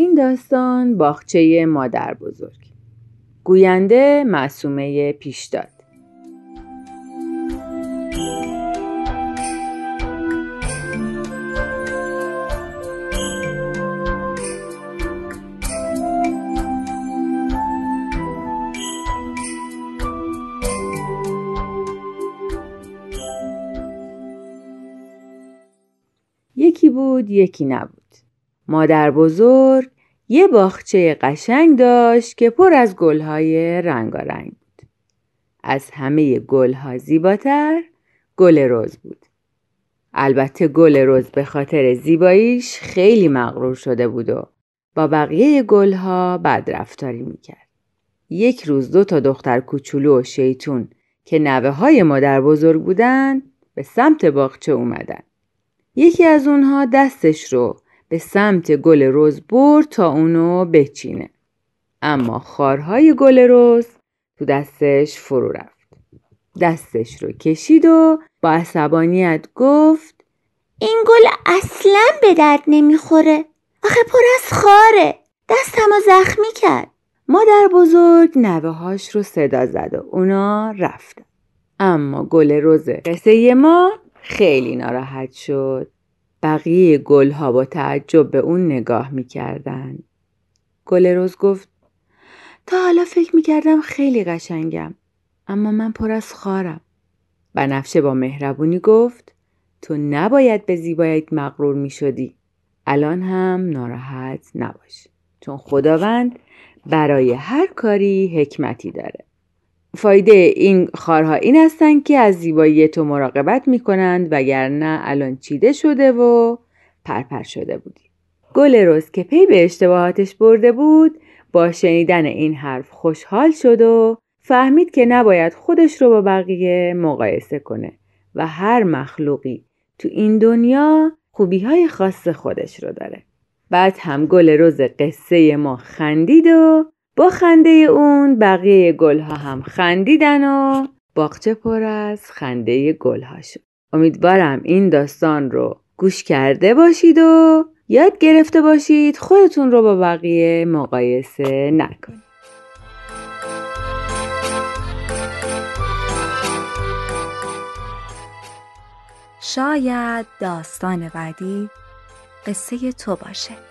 این داستان باغچه مادر بزرگ گوینده معصومه پیشداد. یکی بود یکی نبود. مادر بزرگ یه باغچه قشنگ داشت که پر از گلهای رنگارنگ بود. از همه گلها زیباتر گل رز بود. البته گل رز به خاطر زیباییش خیلی مغرور شده بود و با بقیه گلها بدرفتاری می‌کرد. یک روز دو تا دختر کوچولو و شیطون که نوه های مادر بزرگ بودن به سمت باغچه اومدن. یکی از اونها دستش رو به سمت گل رز برد تا اونو بچینه. اما خارهای گل رز تو دستش فرو رفت. دستش رو کشید و با عصبانیت گفت این گل اصلا به درد نمی‌خوره. آخه پر از خاره. دستمو زخمی کرد. مادر بزرگ نوه هاش رو صدا زد و اونا رفتن. اما گل رز قصه ما خیلی ناراحت شد. بقیه گلها با تعجب به اون نگاه می‌کردن. گل روز گفت تا حالا فکر می‌کردم خیلی قشنگم اما من پر از خارم. بنفشه با مهربونی گفت تو نباید به زیباییت مغرور می‌شدی. الان هم ناراحت نباش. چون خداوند برای هر کاری حکمتی داره. فایده این خارها این هستند که از زیبایی تو مراقبت می کنند وگرنه الان چیده شده و پرپر شده بودی. گل روز که پی به اشتباهاتش برده بود با شنیدن این حرف خوشحال شد و فهمید که نباید خودش رو با بقیه مقایسه کنه و هر مخلوقی تو این دنیا خوبی های خاص خودش رو داره. بعد هم گل روز قصه ما خندید و با خنده اون بقیه گلها هم خندیدن و باغچه پر از خنده گلها شد. امیدوارم این داستان رو گوش کرده باشید و یاد گرفته باشید خودتون رو با بقیه مقایسه نکنید. شاید داستان بعدی قصه تو باشه.